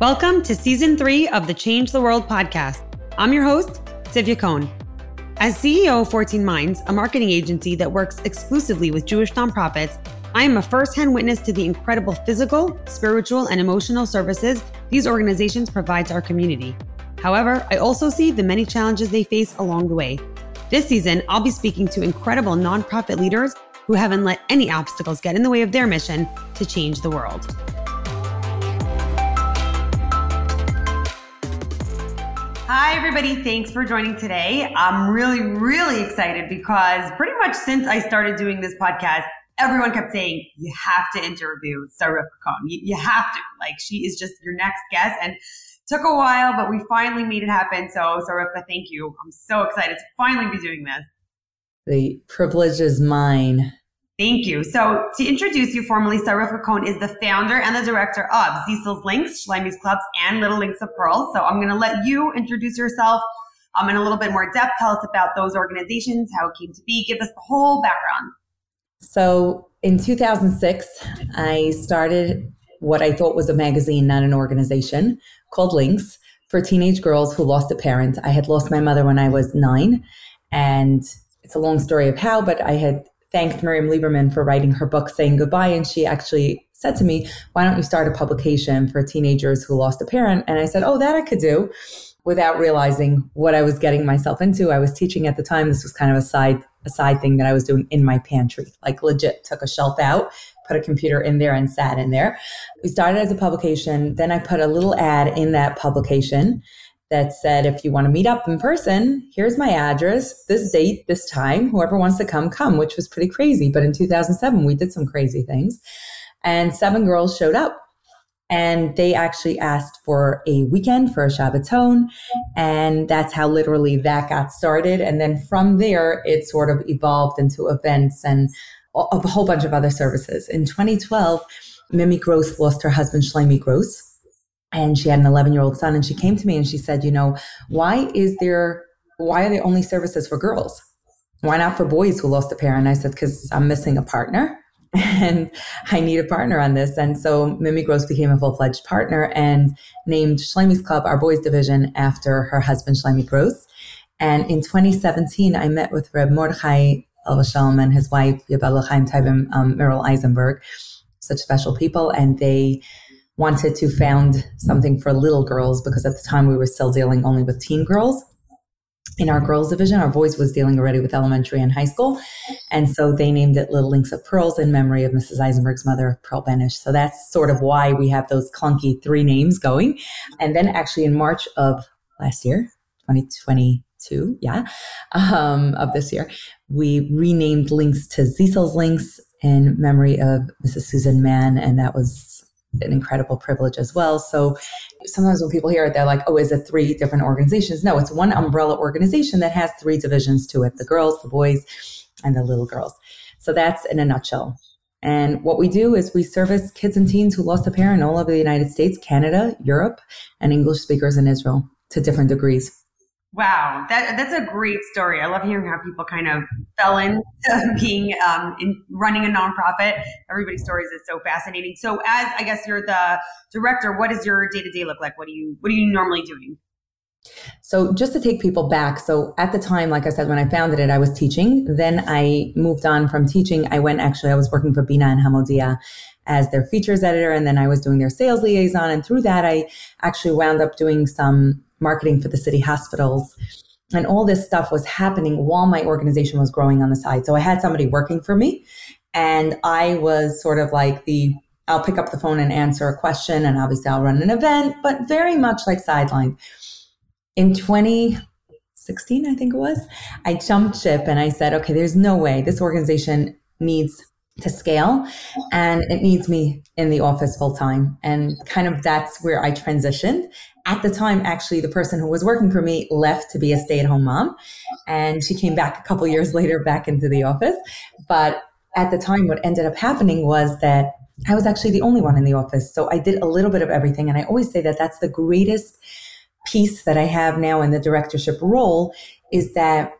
Welcome to season three of the Change the World podcast. I'm your host, Tivya Cohn. As CEO of 14 Minds, a marketing agency that works exclusively with Jewish nonprofits, I am a firsthand witness to the incredible physical, spiritual, and emotional services these organizations provide to our community. However, I also see the many challenges they face along the way. This season, I'll be speaking to incredible nonprofit leaders who haven't let any obstacles get in the way of their mission to change the world. Hi, everybody. Thanks for joining today. I'm really, really excited because pretty much since I started doing this podcast, everyone kept saying, you have to interview Sarif Khan. You, you have to. Like, she is just your next guest. And took a while, but we finally made it happen. So, Sarifka, thank you. I'm so excited to finally be doing this. The privilege is mine. Thank you. So to introduce you formally, Sarah Cohn is the founder and the director of Zisel's Links, Shlomi's Clubs, and Little Links of Pearls. So I'm going to let you introduce yourself um, in a little bit more depth. Tell us about those organizations, how it came to be. Give us the whole background. So in 2006, I started what I thought was a magazine, not an organization, called Links for teenage girls who lost a parent. I had lost my mother when I was nine, and it's a long story of how, but I had thanked Miriam Lieberman for writing her book saying goodbye. And she actually said to me, Why don't you start a publication for teenagers who lost a parent? And I said, Oh, that I could do without realizing what I was getting myself into. I was teaching at the time. This was kind of a side a side thing that I was doing in my pantry. Like legit took a shelf out, put a computer in there and sat in there. We started as a publication. Then I put a little ad in that publication that said, if you want to meet up in person, here's my address, this date, this time, whoever wants to come, come, which was pretty crazy. But in 2007, we did some crazy things. And seven girls showed up. And they actually asked for a weekend for a Shabbaton. And that's how literally that got started. And then from there, it sort of evolved into events and a whole bunch of other services. In 2012, Mimi Gross lost her husband, Shlomi Gross and she had an 11 year old son and she came to me and she said you know why is there why are there only services for girls? Why not for boys who lost a parent i said because i'm missing a partner and i need a partner on this and so mimi gross became a full-fledged partner and named shlomi's club our boys division after her husband shlomi gross. And in 2017 i met with reb mordechai alav hashalom and his wife yibadel lechaim um, Meryl eisenberg such special people and they wanted to found something for little girls because at the time we were still dealing only with teen girls in our girls division. Our boys was dealing already with elementary and high school. And so they named it Little Links of Pearls in memory of Mrs. Eisenberg's mother, Pearl Benish. So that's sort of why we have those clunky three names going. And then actually in March of last year, 2022, yeah, um, of this year, we renamed Links to Zisel's Links in memory of Mrs. Susan Mann. And that was an incredible privilege as well. So sometimes when people hear it, they're like, oh, is it three different organizations? No, it's one umbrella organization that has three divisions to it the girls, the boys, and the little girls. So that's in a nutshell. And what we do is we service kids and teens who lost a parent all over the United States, Canada, Europe, and English speakers in Israel to different degrees. Wow, that that's a great story. I love hearing how people kind of fell into being um, in running a nonprofit. Everybody's stories is so fascinating. So, as I guess you're the director, what does your day to day look like? What do you what are you normally doing? So, just to take people back, so at the time, like I said, when I founded it, I was teaching. Then I moved on from teaching. I went actually, I was working for Bina and Hamodia as their features editor, and then I was doing their sales liaison. And through that, I actually wound up doing some marketing for the city hospitals. And all this stuff was happening while my organization was growing on the side. So I had somebody working for me, and I was sort of like the I'll pick up the phone and answer a question, and obviously I'll run an event, but very much like sideline. In 2016, I think it was, I jumped ship and I said, okay, there's no way this organization needs to scale and it needs me in the office full time. And kind of that's where I transitioned. At the time, actually, the person who was working for me left to be a stay at home mom. And she came back a couple years later back into the office. But at the time, what ended up happening was that I was actually the only one in the office. So I did a little bit of everything. And I always say that that's the greatest piece that I have now in the directorship role is that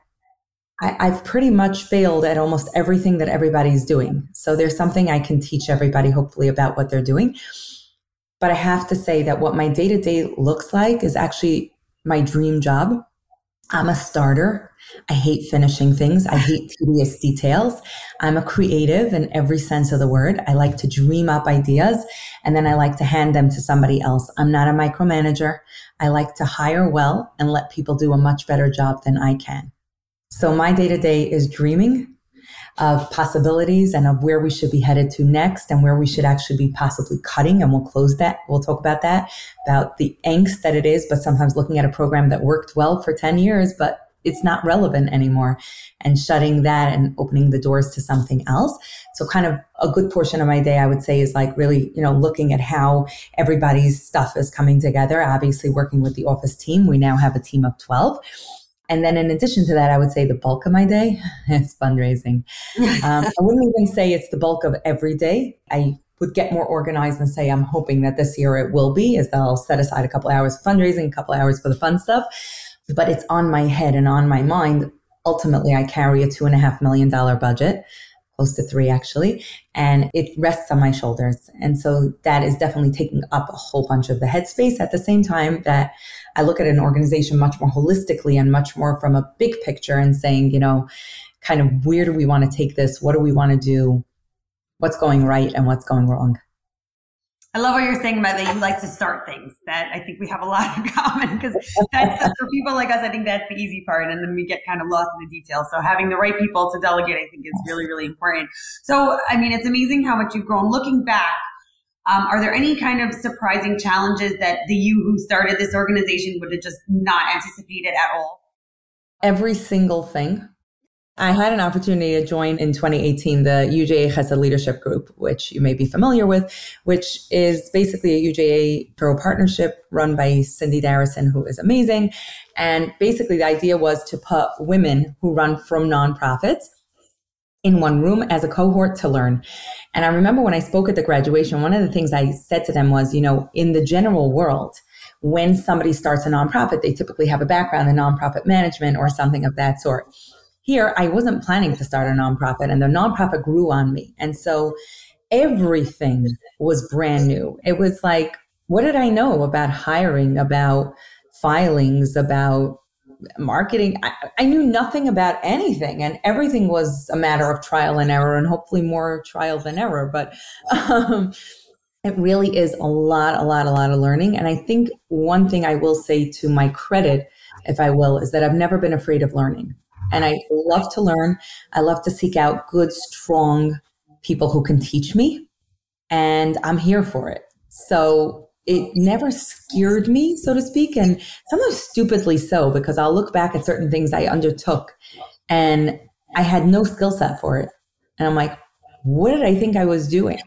I, have pretty much failed at almost everything that everybody's doing. So there's something I can teach everybody, hopefully, about what they're doing. But I have to say that what my day to day looks like is actually my dream job. I'm a starter. I hate finishing things. I hate tedious details. I'm a creative in every sense of the word. I like to dream up ideas and then I like to hand them to somebody else. I'm not a micromanager. I like to hire well and let people do a much better job than I can. So my day to day is dreaming of possibilities and of where we should be headed to next and where we should actually be possibly cutting. And we'll close that. We'll talk about that, about the angst that it is, but sometimes looking at a program that worked well for 10 years, but it's not relevant anymore and shutting that and opening the doors to something else. So kind of a good portion of my day, I would say is like really, you know, looking at how everybody's stuff is coming together. Obviously working with the office team. We now have a team of 12 and then in addition to that, I would say the bulk of my day is fundraising. Um, I wouldn't even say it's the bulk of every day. I would get more organized and say, I'm hoping that this year it will be, as I'll set aside a couple hours for fundraising, a couple hours for the fun stuff. But it's on my head and on my mind. Ultimately, I carry a two and a half million dollar budget close to three actually, and it rests on my shoulders. And so that is definitely taking up a whole bunch of the headspace at the same time that I look at an organization much more holistically and much more from a big picture and saying, you know, kind of where do we want to take this? What do we want to do? What's going right and what's going wrong? I love what you're saying about that you like to start things. That I think we have a lot in common because that's for people like us. I think that's the easy part, and then we get kind of lost in the details. So having the right people to delegate, I think, is really, really important. So I mean, it's amazing how much you've grown. Looking back, um, are there any kind of surprising challenges that the you who started this organization would have just not anticipated at all? Every single thing. I had an opportunity to join in 2018 the UJA Chesed Leadership Group, which you may be familiar with, which is basically a UJA pro partnership run by Cindy Darrison, who is amazing. And basically, the idea was to put women who run from nonprofits in one room as a cohort to learn. And I remember when I spoke at the graduation, one of the things I said to them was, you know, in the general world, when somebody starts a nonprofit, they typically have a background in nonprofit management or something of that sort. Here, I wasn't planning to start a nonprofit, and the nonprofit grew on me. And so everything was brand new. It was like, what did I know about hiring, about filings, about marketing? I, I knew nothing about anything, and everything was a matter of trial and error, and hopefully more trial than error. But um, it really is a lot, a lot, a lot of learning. And I think one thing I will say to my credit, if I will, is that I've never been afraid of learning. And I love to learn. I love to seek out good, strong people who can teach me. And I'm here for it. So it never scared me, so to speak. And sometimes stupidly so, because I'll look back at certain things I undertook and I had no skill set for it. And I'm like, what did I think I was doing?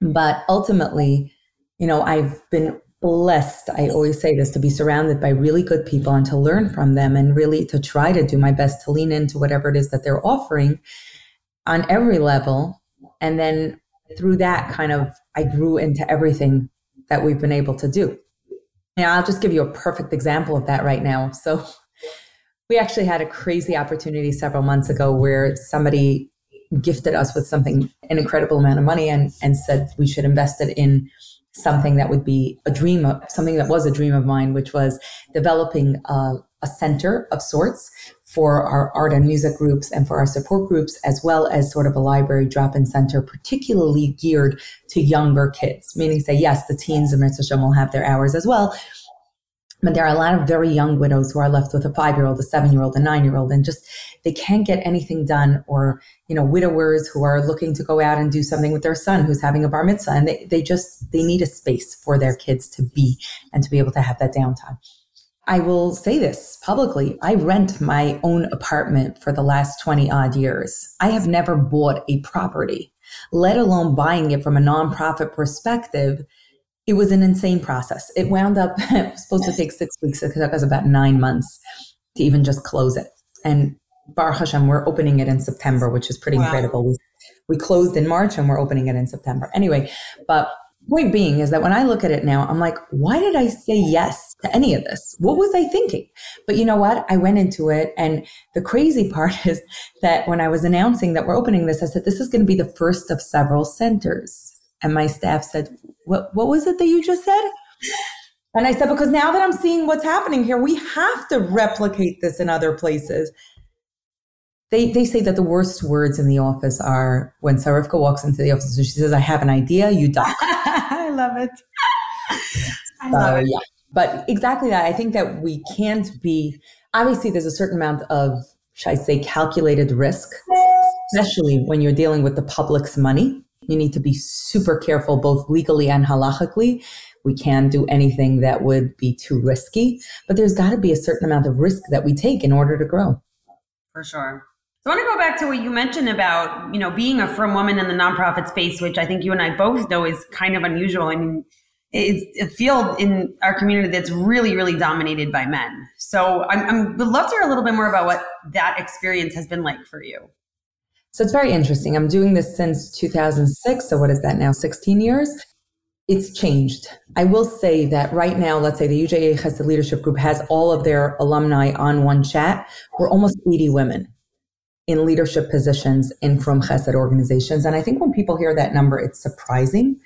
But ultimately, you know, I've been blessed, I always say this, to be surrounded by really good people and to learn from them and really to try to do my best to lean into whatever it is that they're offering on every level. And then through that, kind of, I grew into everything that we've been able to do. Now, I'll just give you a perfect example of that right now. So, we actually had a crazy opportunity several months ago where somebody gifted us with something, an incredible amount of money, and, and said we should invest it in something that would be a dream of something that was a dream of mine, which was developing a, a center of sorts for our art and music groups and for our support groups, as well as sort of a library drop-in center, particularly geared to younger kids. Meaning, say yes, the teens and Mitzvah will have their hours as well, but there are a lot of very young widows who are left with a five-year-old, a seven-year-old, a nine-year-old, and just they can't get anything done. Or you know, widowers who are looking to go out and do something with their son who's having a bar mitzvah, and they they just they need a space for their kids to be and to be able to have that downtime. I will say this publicly. I rent my own apartment for the last 20 odd years. I have never bought a property, let alone buying it from a nonprofit perspective it was an insane process. It wound up it was supposed to take six weeks. It took us about nine months to even just close it. And Baruch Hashem, we're opening it in September, which is pretty wow. incredible. We, we closed in March and we're opening it in September. Anyway, but point being is that when I look at it now, I'm like, why did I say yes to any of this? What was I thinking? But you know what? I went into it. And the crazy part is that when I was announcing that we're opening this, I said, this is going to be the first of several centers And my staff said, what, what was it that you just said? And I said, because now that I'm seeing what's happening here, we have to replicate this in other places. They, they say that the worst words in the office are when Sarifka walks into the office and she says, I have an idea, you duck. I love it. I love it. Yeah. But exactly that. I think that we can't be, obviously, there's a certain amount of, should I say, calculated risk, especially when you're dealing with the public's money. You need to be super careful, both legally and halachically. We can't do anything that would be too risky, but there's got to be a certain amount of risk that we take in order to grow. For sure. So I want to go back to what you mentioned about, you know, being a frum woman in the nonprofit space, which I think you and I both know is kind of unusual. I mean, it's a field in our community that's really, really dominated by men. So I'm, I'm would love to hear a little bit more about what that experience has been like for you. So it's very interesting. I'm doing this since 2006. So what is that now? 16 years. It's changed. I will say that right now, let's say the UJA Chesed Leadership Group has all of their alumni on one chat. We're almost 80 women in leadership positions in from Chesed organizations. And I think when people hear that number, it's surprising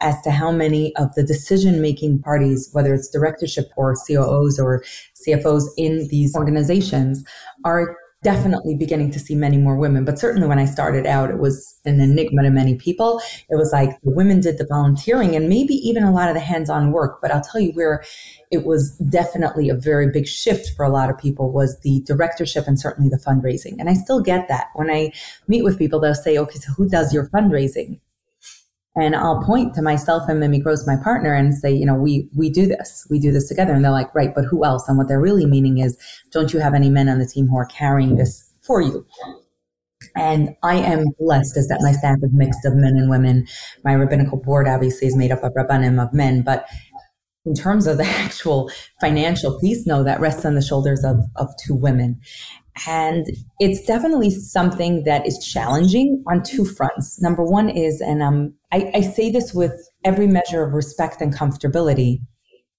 as to how many of the decision making parties, whether it's directorship or COOs or CFOs in these organizations, are definitely beginning to see many more women. But certainly when I started out, it was an enigma to many people. It was like the women did the volunteering and maybe even a lot of the hands on work. But I'll tell you where it was definitely a very big shift for a lot of people was the directorship and certainly the fundraising. And I still get that. When I meet with people, they'll say, okay, so who does your fundraising? And I'll point to myself and Mimi Gross, my partner, and say, you know, we we do this, we do this together. And they're like, right, but who else? And what they're really meaning is, don't you have any men on the team who are carrying this for you? And I am blessed as that my staff is mixed of men and women. My rabbinical board obviously is made up of rabbanim of men, but in terms of the actual financial piece, no, that rests on the shoulders of, of two women. And it's definitely something that is challenging on two fronts. Number one is, and um, I, I say this with every measure of respect and comfortability.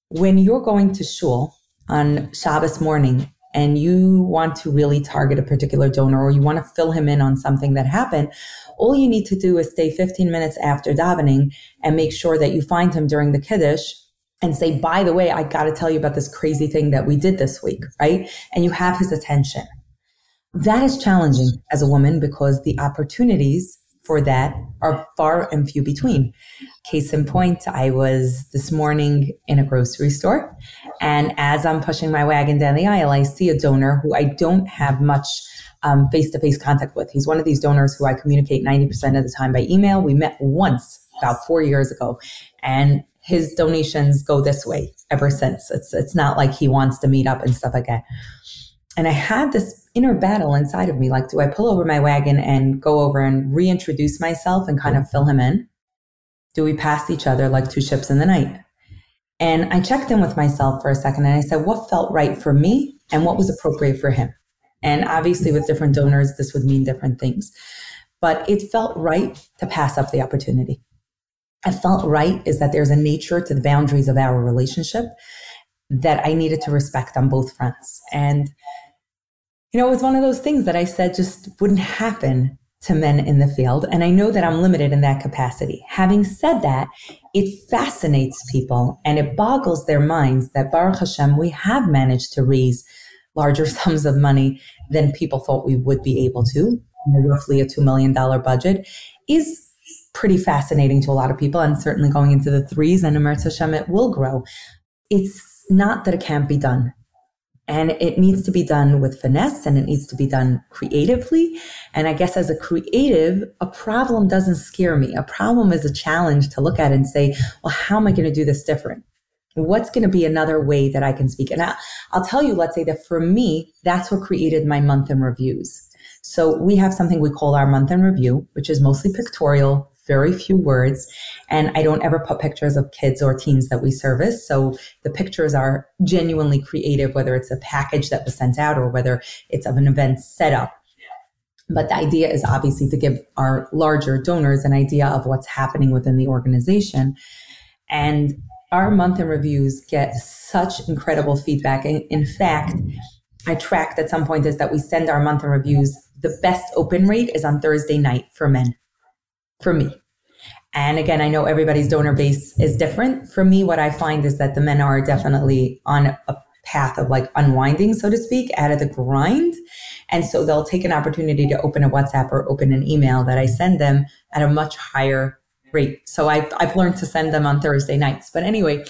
When you're going to shul on Shabbos morning and you want to really target a particular donor or you want to fill him in on something that happened, all you need to do is stay 15 minutes after davening and make sure that you find him during the Kiddush and say, by the way, I got to tell you about this crazy thing that we did this week, right? And you have his attention. That is challenging as a woman because the opportunities for that are far and few between. Case in point, I was this morning in a grocery store, and as I'm pushing my wagon down the aisle, I see a donor who I don't have much face to face contact with. He's one of these donors who I communicate 90% of the time by email. We met once about four years ago, and his donations go this way ever since. It's it's not like he wants to meet up and stuff like that. And I had this inner battle inside of me like, do I pull over my wagon and go over and reintroduce myself and kind of fill him in? Do we pass each other like two ships in the night? And I checked in with myself for a second and I said, what felt right for me and what was appropriate for him? And obviously, with different donors, this would mean different things. But it felt right to pass up the opportunity. I felt right is that there's a nature to the boundaries of our relationship that I needed to respect on both fronts. And you know, it was one of those things that I said just wouldn't happen to men in the field. And I know that I'm limited in that capacity. Having said that, it fascinates people and it boggles their minds that Baruch Hashem, we have managed to raise larger sums of money than people thought we would be able to. Roughly a $2 million budget is pretty fascinating to a lot of people and certainly going into the threes and Im Yirtzeh Hashem, it will grow. It's not that it can't be done. And it needs to be done with finesse and it needs to be done creatively. And I guess as a creative, a problem doesn't scare me. A problem is a challenge to look at and say, well, how am I going to do this different? What's going to be another way that I can speak? And I, will tell you, let's say that for me, that's what created my month in reviews. So we have something we call our month in review, which is mostly pictorial, very few words. And I don't ever put pictures of kids or teens that we service. So the pictures are genuinely creative, whether it's a package that was sent out or whether it's of an event set up. But the idea is obviously to give our larger donors an idea of what's happening within the organization. And our month in reviews get such incredible feedback. In fact, I tracked at some point is that we send our month in reviews. The best open rate is on Thursday night for men for me. And again, I know everybody's donor base is different. For me, what I find is that the men are definitely on a path of like unwinding, so to speak, out of the grind. And so they'll take an opportunity to open a WhatsApp or open an email that I send them at a much higher rate. So I've, I've learned to send them on Thursday nights. But anyway,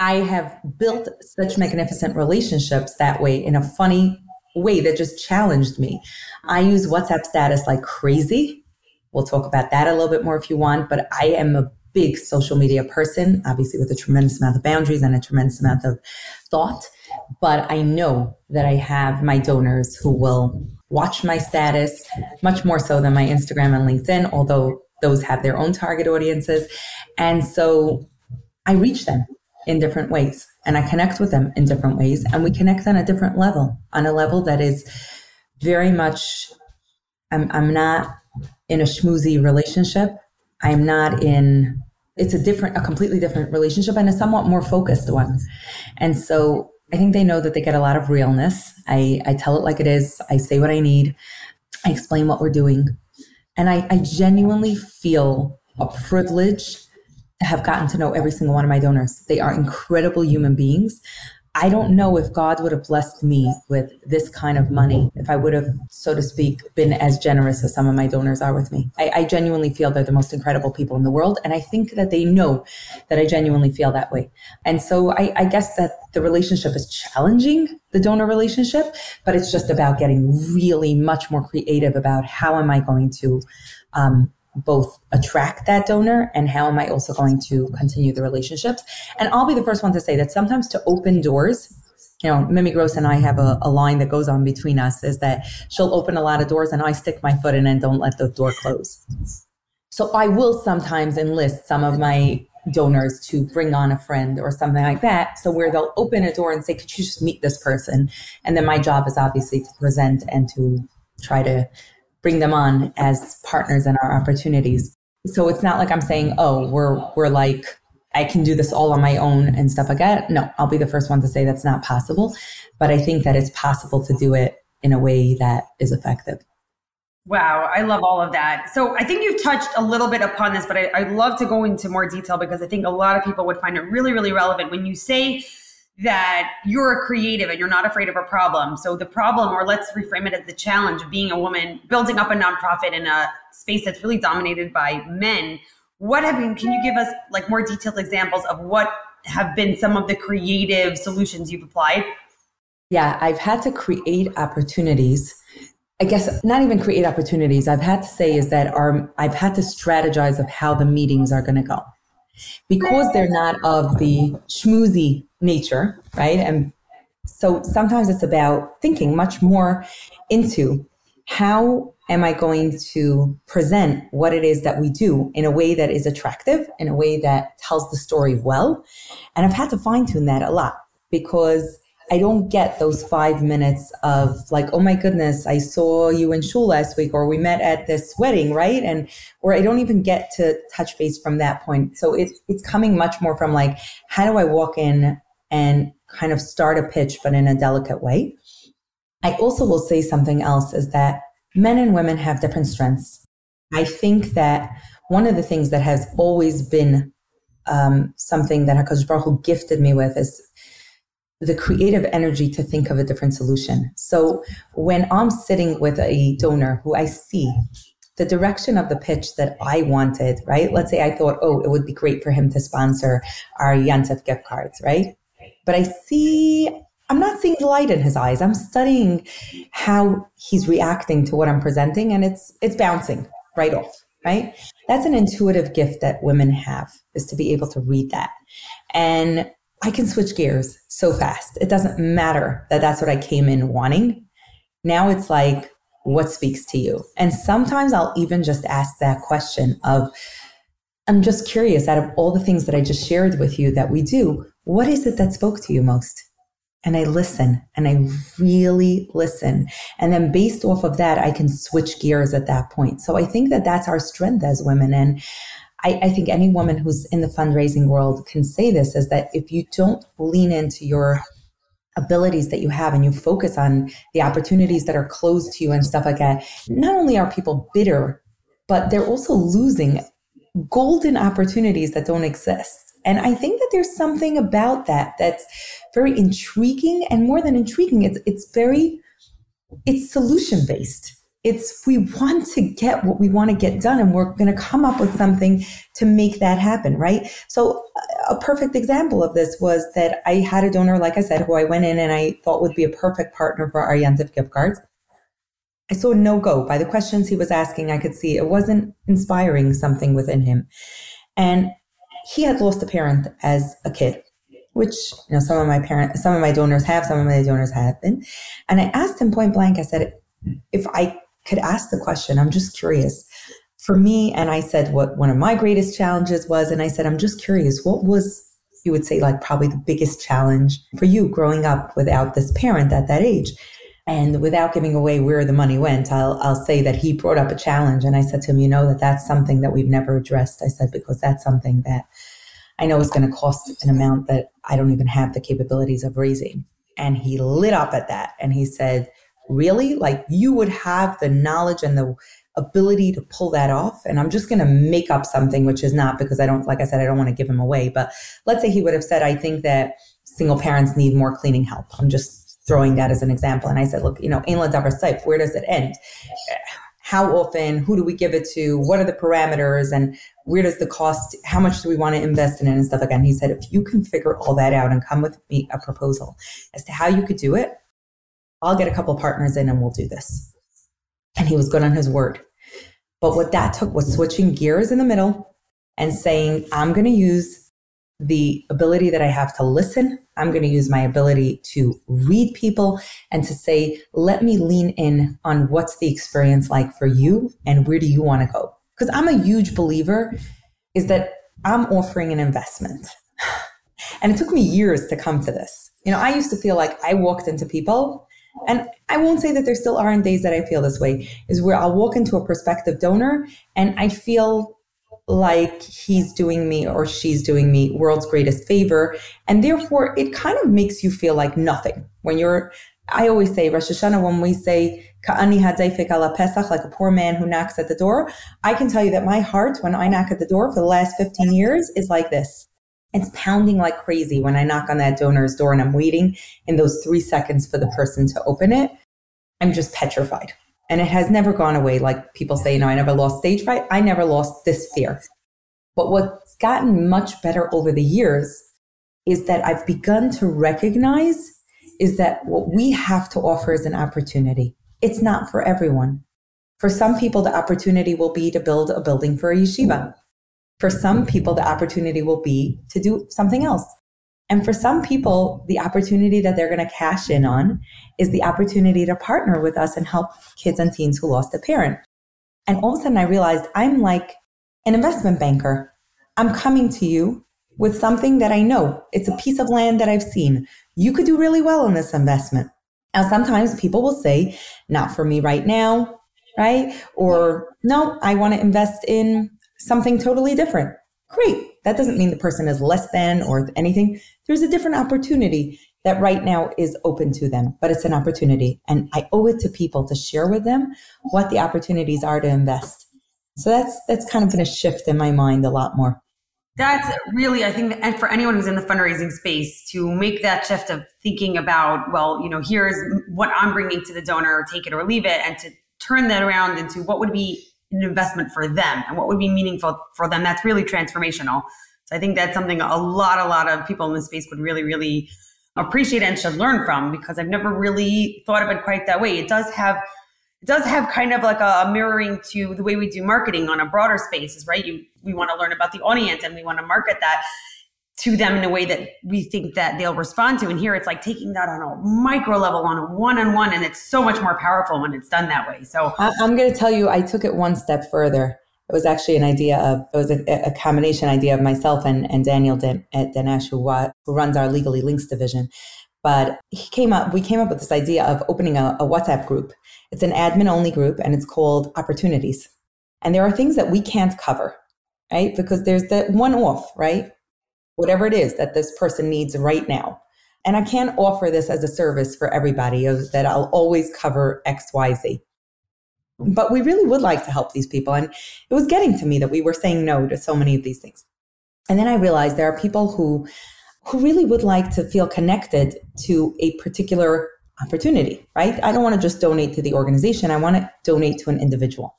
I have built such magnificent relationships that way in a funny way that just challenged me. I use WhatsApp status like crazy. We'll talk about that a little bit more if you want, but I am a big social media person, obviously with a tremendous amount of boundaries and a tremendous amount of thought. But I know that I have my donors who will watch my status much more so than my Instagram and LinkedIn, although those have their own target audiences. And so I reach them in different ways and I connect with them in different ways. And we connect on a different level, on a level that is very much, I'm, I'm not in a schmoozy relationship. I'm not in, it's a different, a completely different relationship and a somewhat more focused one. And so I think they know that they get a lot of realness. I, I tell it like it is. I say what I need. I explain what we're doing. And I, I genuinely feel a privilege to have gotten to know every single one of my donors. They are incredible human beings. I don't know if God would have blessed me with this kind of money if I would have, so to speak, been as generous as some of my donors are with me. I, I, genuinely feel they're the most incredible people in the world. And I think that they know that I genuinely feel that way. And so I, I guess that the relationship is challenging, the donor relationship, but it's just about getting really much more creative about how am I going to um, both attract that donor and how am I also going to continue the relationships. And I'll be the first one to say that sometimes to open doors, you know, Mimi Gross and I have a, a, line that goes on between us is that she'll open a lot of doors and I stick my foot in and don't let the door close. So I will sometimes enlist some of my donors to bring on a friend or something like that. So where they'll open a door and say, could you just meet this person? And then my job is obviously to present and to try to bring them on as partners in our opportunities. So it's not like I'm saying, oh, we're we're like I can do this all on my own and stuff like that. No, I'll be the first one to say that's not possible. But I think that it's possible to do it in a way that is effective. Wow, I love all of that. So I think you've touched a little bit upon this, but I, I'd love to go into more detail because I think a lot of people would find it really, really relevant when you say that you're a creative and you're not afraid of a problem. So the problem, or let's reframe it as the challenge of being a woman building up a nonprofit in a space that's really dominated by men. What have been, can you give us like more detailed examples of what have been some of the creative solutions you've applied? Yeah, I've had to create opportunities. I guess not even create opportunities. I've had to say is that our I've had to strategize of how the meetings are going to go because they're not of the schmoozy nature, right? And so sometimes it's about thinking much more into how am I going to present what it is that we do in a way that is attractive, in a way that tells the story well. And I've had to fine tune that a lot because I don't get those five minutes of like, oh my goodness, I saw you in shul last week, or we met at this wedding, right? And or I don't even get to touch base from that point. So it's it's coming much more from like, how do I walk in and kind of start a pitch, but in a delicate way? I also will say something else is that men and women have different strengths. I think that one of the things that has always been um, something that Hakadosh Baruch Hu gifted me with is the creative energy to think of a different solution. So when I'm sitting with a donor who I see the direction of the pitch that I wanted, right? Let's say I thought, oh, it would be great for him to sponsor our Yontif gift cards, right? But I see, I'm not seeing light in his eyes. I'm studying how he's reacting to what I'm presenting, and it's it's bouncing right off, right? That's an intuitive gift that women have, is to be able to read that. And I can switch gears so fast. It doesn't matter that that's what I came in wanting. Now it's like, what speaks to you? And sometimes I'll even just ask that question of, I'm just curious out of all the things that I just shared with you that we do, what is it that spoke to you most? And I listen and I really listen. And then based off of that, I can switch gears at that point. So I think that that's our strength as women. And I, I think any woman who's in the fundraising world can say this is that if you don't lean into your abilities that you have and you focus on the opportunities that are closed to you and stuff like that, not only are people bitter, but they're also losing golden opportunities that don't exist. And I think that there's something about that that's very intriguing and more than intriguing, it's it's very it's solution based. It's we want to get what we want to get done and we're going to come up with something to make that happen, right? So a perfect example of this was that I had a donor, like I said, who I went in and I thought would be a perfect partner for our Yantif gift cards. I saw no go by the questions he was asking. I could see it wasn't inspiring something within him. And he had lost a parent as a kid, which, you know, some of my parents, some of my donors have, some of my donors haven't. And I asked him point blank, I said, if I could ask the question, I'm just curious. For me, and I said what one of my greatest challenges was, and I said, I'm just curious, what was you would say like probably the biggest challenge for you growing up without this parent at that age? And without giving away where the money went, I'll, I'll say that he brought up a challenge. And I said to him, you know, that that's something that we've never addressed. I said, because that's something that I know is going to cost an amount that I don't even have the capabilities of raising. And he lit up at that. And he said, really? Like you would have the knowledge and the ability to pull that off. And I'm just going to make up something, which is not because I don't, like I said, I don't want to give him away. But let's say he would have said, I think that single parents need more cleaning help. I'm just throwing that as an example. And I said, look, you know, Ein Davar Saif, where does it end? How often? Who do we give it to? What are the parameters? And where does the cost? How much do we want to invest in it and stuff like that? And he said, if you can figure all that out and come with me a proposal as to how you could do it, I'll get a couple partners in and we'll do this. And he was good on his word. But what that took was switching gears in the middle and saying, I'm going to use the ability that I have to listen. I'm going to use my ability to read people and to say, let me lean in on what's the experience like for you and where do you want to go? Because I'm a huge believer is that I'm offering an investment. And it took me years to come to this. You know, I used to feel like I walked into people and I won't say that there still aren't days that I feel this way, is where I'll walk into a prospective donor and I feel like he's doing me or she's doing me world's greatest favor. And therefore, it kind of makes you feel like nothing. When you're, I always say, Rosh Hashanah, when we say, Ka'ani ala Pesach, like a poor man who knocks at the door, I can tell you that my heart, when I knock at the door for the last 15 years, is like this. It's pounding like crazy when I knock on that donor's door and I'm waiting in those three seconds for the person to open it. I'm just petrified. And it has never gone away. Like people say, you know, I never lost stage fright. I never lost this fear. But what's gotten much better over the years is that I've begun to recognize is that what we have to offer is an opportunity. It's not for everyone. For some people, the opportunity will be to build a building for a yeshiva. For some people, the opportunity will be to do something else. And for some people, the opportunity that they're going to cash in on is the opportunity to partner with us and help kids and teens who lost a parent. And all of a sudden, I realized I'm like an investment banker. I'm coming to you with something that I know. It's a piece of land that I've seen. You could do really well in this investment. Now, sometimes people will say, not for me right now, right? Or no, I want to invest in something totally different. Great. That doesn't mean the person is less than or anything. There's a different opportunity that right now is open to them, but it's an opportunity. And I owe it to people to share with them what the opportunities are to invest. So that's that's kind of been a shift in my mind a lot more. That's really, I think, and for anyone who's in the fundraising space to make that shift of thinking about, well, you know, here's what I'm bringing to the donor, take it or leave it, and to turn that around into what would be an investment for them and what would be meaningful for them. That's really transformational. So I think that's something a lot, a lot of people in the space would really, really appreciate and should learn from because I've never really thought of it quite that way. It does have it does have kind of like a, mirroring to the way we do marketing on a broader spaces, right? You we want to learn about the audience and we want to market that to them in a way that we think that they'll respond to. And here it's like taking that on a micro level, on a one on one, and it's so much more powerful when it's done that way. So I'm going to tell you, I took it one step further. It was actually an idea of, it was a, a combination idea of myself and, and Daniel at Danesh, who, who runs our Legally Links division. But he came up, we came up with this idea of opening a, a WhatsApp group. It's an admin only group and it's called Opportunities. And there are things that we can't cover, right? Because there's the one off, right? Whatever it is that this person needs right now. And I can't offer this as a service for everybody of that I'll always cover XYZ. but we really would like to help these people. And it was getting to me that we were saying no to so many of these things. And then I realized there are people who who really would like to feel connected to a particular opportunity, right? I don't want to just donate to the organization. I want to donate to an individual.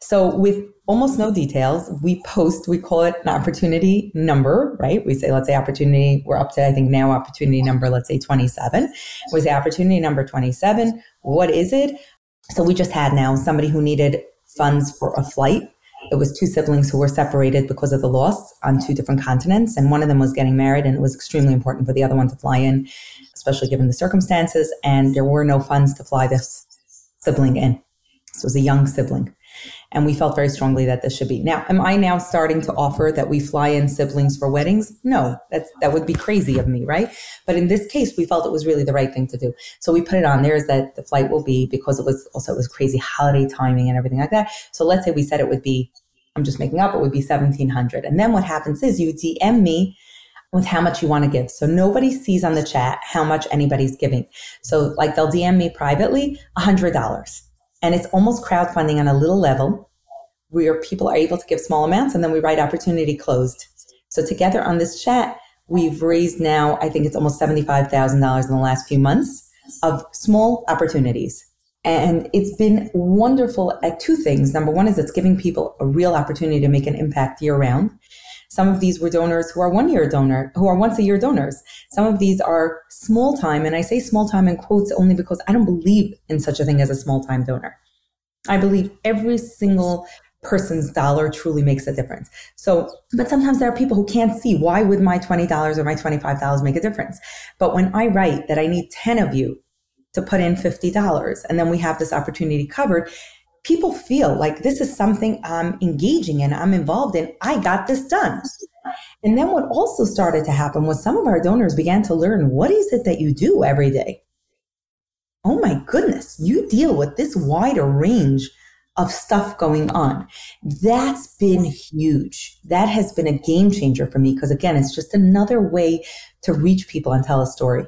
So with almost no details, we post, we call it an opportunity number, right? We say, let's say opportunity, we're up to, I think now opportunity number, let's say 27. We say opportunity number 27. What is it? So we just had now somebody who needed funds for a flight. It was two siblings who were separated because of the loss on two different continents. And one of them was getting married, and it was extremely important for the other one to fly in, especially given the circumstances. And there were no funds to fly this sibling in. So it was a young sibling. And we felt very strongly that this should be. Now, am I now starting to offer that we fly in siblings for weddings? No, that's, that would be crazy of me, right? But in this case, we felt it was really the right thing to do. So we put it on there is that the flight will be because it was also, it was crazy holiday timing and everything like that. So let's say we said it would be, I'm just making up, it would be 1700. And then what happens is you DM me with how much you want to give. So nobody sees on the chat how much anybody's giving. So like they'll DM me privately, $100 and it's almost crowdfunding on a little level where people are able to give small amounts and then we write opportunity closed. So together on this chat, we've raised now, I think it's almost $75,000 in the last few months of small opportunities. And it's been wonderful at two things. Number one is it's giving people a real opportunity to make an impact year round. Some of these were donors who are one year donor, who are once a year donors. Some of these are small time. And I say small time in quotes only because I don't believe in such a thing as a small time donor. I believe every single person's dollar truly makes a difference. So, but sometimes there are people who can't see why would my $20 or my $25 make a difference? But when I write that I need 10 of you to put in $50 and then we have this opportunity covered, people feel like this is something I'm engaging in, I'm involved in. I got this done. And then what also started to happen was some of our donors began to learn what is it that you do every day? Oh my goodness, you deal with this wider range of stuff going on. That's been huge. That has been a game changer for me because again, it's just another way to reach people and tell a story.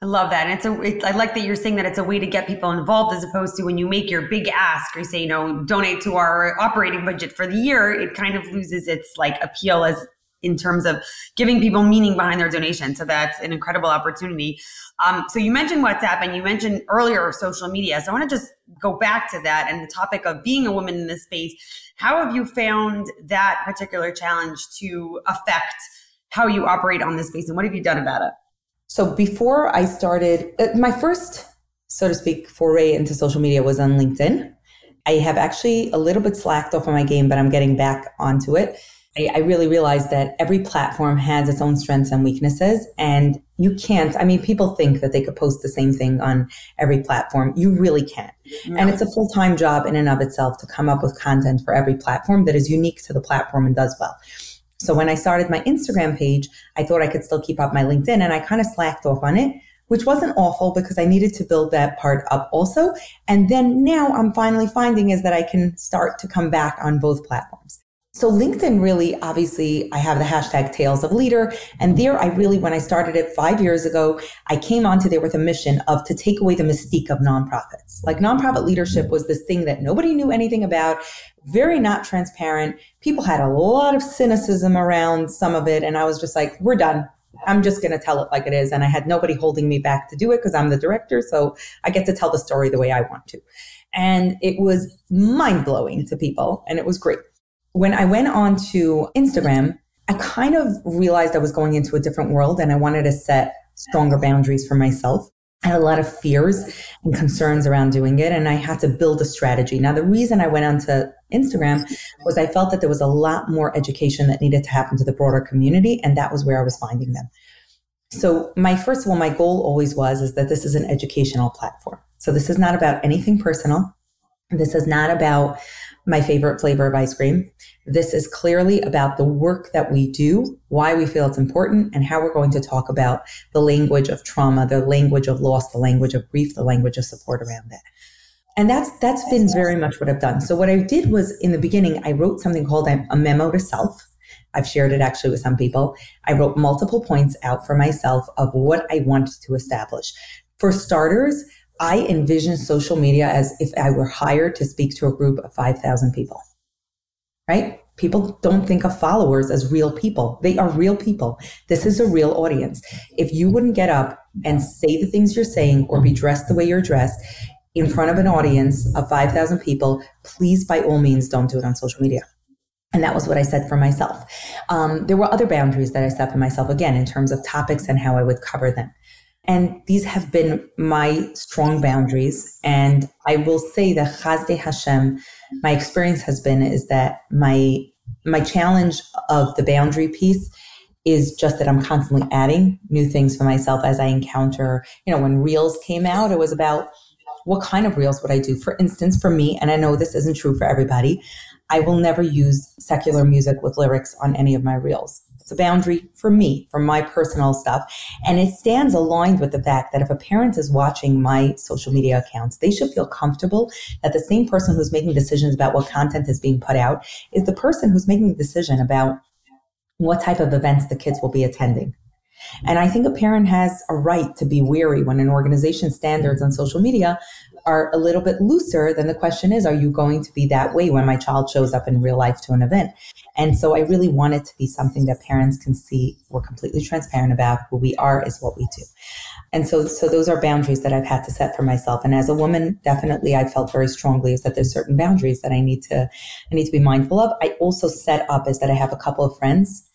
I love that. And it's a, I like that you're saying that it's a way to get people involved as opposed to when you make your big ask or say, you know, donate to our operating budget for the year, it kind of loses its like appeal as in terms of giving people meaning behind their donation. So that's an incredible opportunity. Um, so you mentioned WhatsApp and you mentioned earlier social media. So I want to just go back to that and the topic of being a woman in this space. How have you found that particular challenge to affect how you operate on this space and what have you done about it? So before I started, uh, my first, so to speak, foray into social media was on LinkedIn. I have actually a little bit slacked off on my game, but I'm getting back onto it. I, I really realized that every platform has its own strengths and weaknesses, and you can't. I mean, people think that they could post the same thing on every platform. You really can't. No. And it's a full time job in and of itself to come up with content for every platform that is unique to the platform and does well. So when I started my Instagram page, I thought I could still keep up my LinkedIn and I kind of slacked off on it, which wasn't awful because I needed to build that part up also. And then now I'm finally finding is that I can start to come back on both platforms. So LinkedIn really, obviously, I have the hashtag Tales of Leader. And there I really, when I started it five years ago, I came onto there with a mission of to take away the mystique of nonprofits. Like nonprofit leadership was this thing that nobody knew anything about, very not transparent. People had a lot of cynicism around some of it. And I was just like, we're done. I'm just going to tell it like it is. And I had nobody holding me back to do it because I'm the director. So I get to tell the story the way I want to. And it was mind blowing to people and it was great when I went on to Instagram, I kind of realized I was going into a different world and I wanted to set stronger boundaries for myself. I had a lot of fears and concerns around doing it, and I had to build a strategy. Now, the reason I went onto Instagram was I felt that there was a lot more education that needed to happen to the broader community, and that was where I was finding them. So, my first of all, my goal always was is that this is an educational platform. So, this is not about anything personal. This is not about my favorite flavor of ice cream. This is clearly about the work that we do, why we feel it's important, and how we're going to talk about the language of trauma, the language of loss, the language of grief, the language of support around that. And that's that's been very much what I've done. So what I did was in the beginning, I wrote something called a memo to self. I've shared it actually with some people. I wrote multiple points out for myself of what I want to establish. For starters, I envision social media as if I were hired to speak to a group of 5,000 people, right? People don't think of followers as real people. They are real people. This is a real audience. If you wouldn't get up and say the things you're saying or be dressed the way you're dressed in front of an audience of 5,000 people, please, by all means, don't do it on social media. And that was what I said for myself. Um, there were other boundaries that I set for myself, again, in terms of topics and how I would cover them. And these have been my strong boundaries. And I will say that Chasdei Hashem, my experience has been is that my my challenge of the boundary piece is just that I'm constantly adding new things for myself as I encounter, you know, when reels came out, it was about what kind of reels would I do? For instance, for me, and I know this isn't true for everybody, I will never use secular music with lyrics on any of my reels. It's a boundary for me, for my personal stuff. And it stands aligned with the fact that if a parent is watching my social media accounts, they should feel comfortable that the same person who's making decisions about what content is being put out is the person who's making the decision about what type of events the kids will be attending. And I think a parent has a right to be weary when an organization's standards on social media are a little bit looser, then the question is, are you going to be that way when my child shows up in real life to an event? And so I really want it to be something that parents can see we're completely transparent about who we are is what we do. And so, so those are boundaries that I've had to set for myself. And as a woman, definitely I felt very strongly is that there's certain boundaries that I need to, I need to be mindful of. I also set up is that I have a couple of friends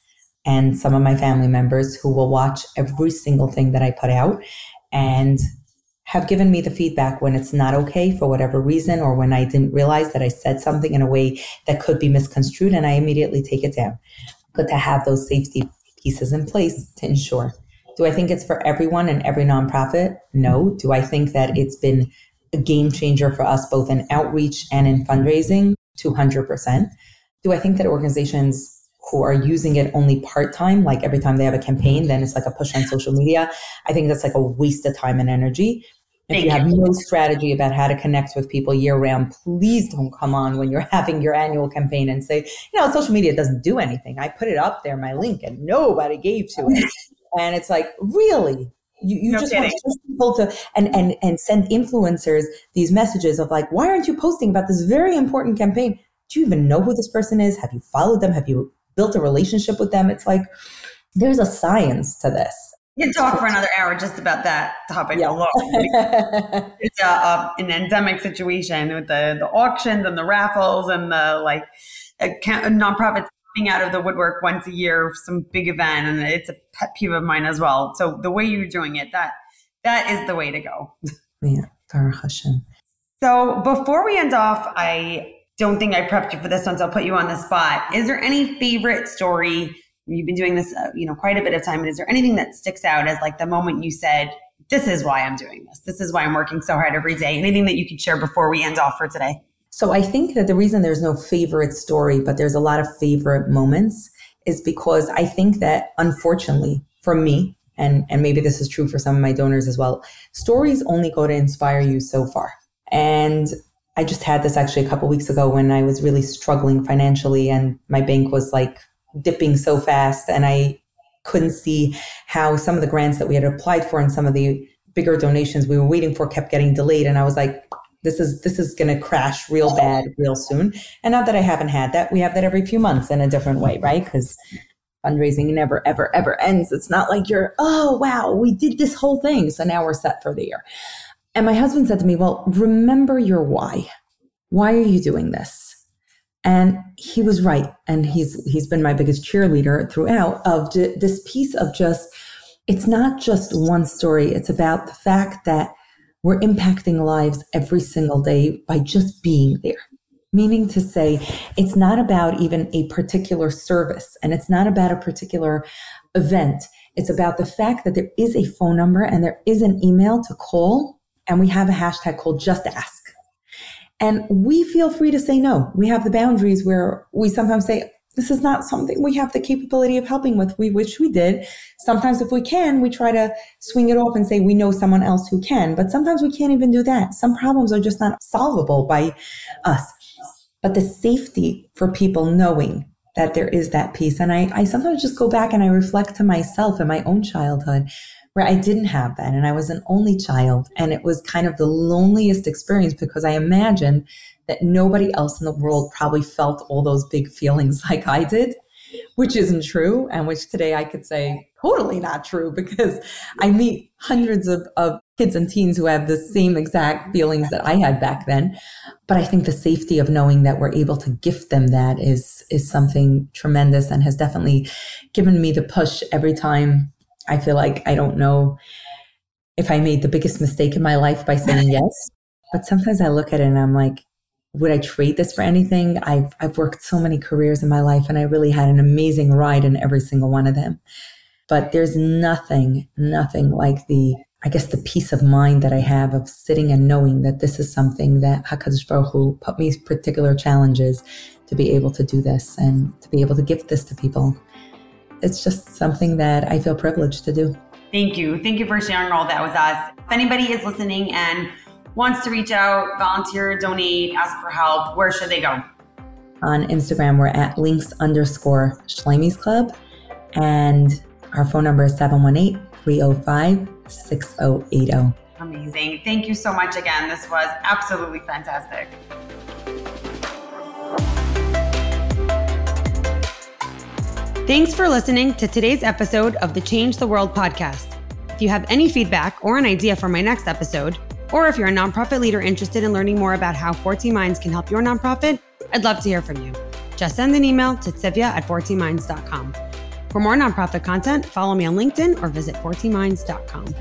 and some of my family members who will watch every single thing that I put out and have given me the feedback when it's not okay for whatever reason or when I didn't realize that I said something in a way that could be misconstrued and I immediately take it down. Good to have those safety pieces in place to ensure. Do I think it's for everyone and every nonprofit? No. Do I think that it's been a game changer for us both in outreach and in fundraising? 200%. Do I think that organizations who are using it only part time, like every time they have a campaign, then it's like a push on social media. I think that's like a waste of time and energy. If Thank you have you. no strategy about how to connect with people year round, please don't come on when you're having your annual campaign and say, you know, social media doesn't do anything. I put it up there, my link, and nobody gave to it. and it's like, really? You, you no just kidding. want people to and, and and send influencers these messages of like, why aren't you posting about this very important campaign? Do you even know who this person is? Have you followed them? Have you built a relationship with them. It's like there's a science to this. You can talk for another hour just about that topic yeah. alone. it's a, a, an endemic situation with the, the auctions and the raffles and the like uh, nonprofits coming out of the woodwork once a year, some big event, and it's a pet peeve of mine as well. So the way you're doing it, that that is the way to go. Yeah, Baruch Hashem. So before we end off, I don't think I prepped you for this one, so I'll put you on the spot. Is there any favorite story? You've been doing this, uh, you know, quite a bit of time. And is there anything that sticks out as like the moment you said, "This is why I'm doing this. This is why I'm working so hard every day"? Anything that you could share before we end off for today? So I think that the reason there's no favorite story, but there's a lot of favorite moments, is because I think that unfortunately for me, and and maybe this is true for some of my donors as well, stories only go to inspire you so far. And I just had this actually a couple weeks ago when I was really struggling financially and my bank was like dipping so fast and I couldn't see how some of the grants that we had applied for and some of the bigger donations we were waiting for kept getting delayed. And I was like this is this is going to crash real bad real soon. And not that I haven't had that we have that every few months in a different way right? Cuz fundraising never ever ever ends. It's not like you're oh wow we did this whole thing. So now we're set for the year. And my husband said to me, Well, remember your why. Why are you doing this? And he was right. And he's he's been my biggest cheerleader throughout of this piece of just it's not just one story. It's about the fact that we're impacting lives every single day by just being there. Meaning to say, it's not about even a particular service and it's not about a particular event. It's about the fact that there is a phone number and there is an email to call and we have a hashtag called just ask. And we feel free to say no. We have the boundaries where we sometimes say, this is not something we have the capability of helping with. We wish we did. Sometimes if we can, we try to swing it off and say we know someone else who can, but sometimes we can't even do that. Some problems are just not solvable by us. But the safety for people knowing that there is that piece. And I, I sometimes just go back and I reflect to myself and my own childhood where I didn't have that. And I was an only child. And it was kind of the loneliest experience because I imagined that nobody else in the world probably felt all those big feelings like I did, which isn't true. And which today I could say totally not true because I meet hundreds of, of kids and teens who have the same exact feelings that I had back then. But I think the safety of knowing that we're able to gift them that is is something tremendous and has definitely given me the push every time I feel like I don't know if I made the biggest mistake in my life by saying yes. But sometimes I look at it and I'm like, would I trade this for anything? I've, I've worked so many careers in my life and I really had an amazing ride in every single one of them. But there's nothing, nothing like the, I guess, the peace of mind that I have of sitting and knowing that this is something that HaKadosh Baruch Hu put me particular challenges to be able to do this and to be able to give this to people. It's just something that I feel privileged to do. Thank you. Thank you for sharing all that with us. If anybody is listening and wants to reach out, volunteer, donate, ask for help, where should they go? On Instagram, we're at links underscore Shleimies Club. And our phone number is 718 305 6080. Amazing. Thank you so much again. This was absolutely fantastic. Thanks for listening to today's episode of the Change the World podcast. If you have any feedback or an idea for my next episode, or if you're a nonprofit leader interested in learning more about how 14 Minds can help your nonprofit, I'd love to hear from you. Just send an email to tzivia at 14minds.com. For more nonprofit content, follow me on LinkedIn or visit 14minds.com.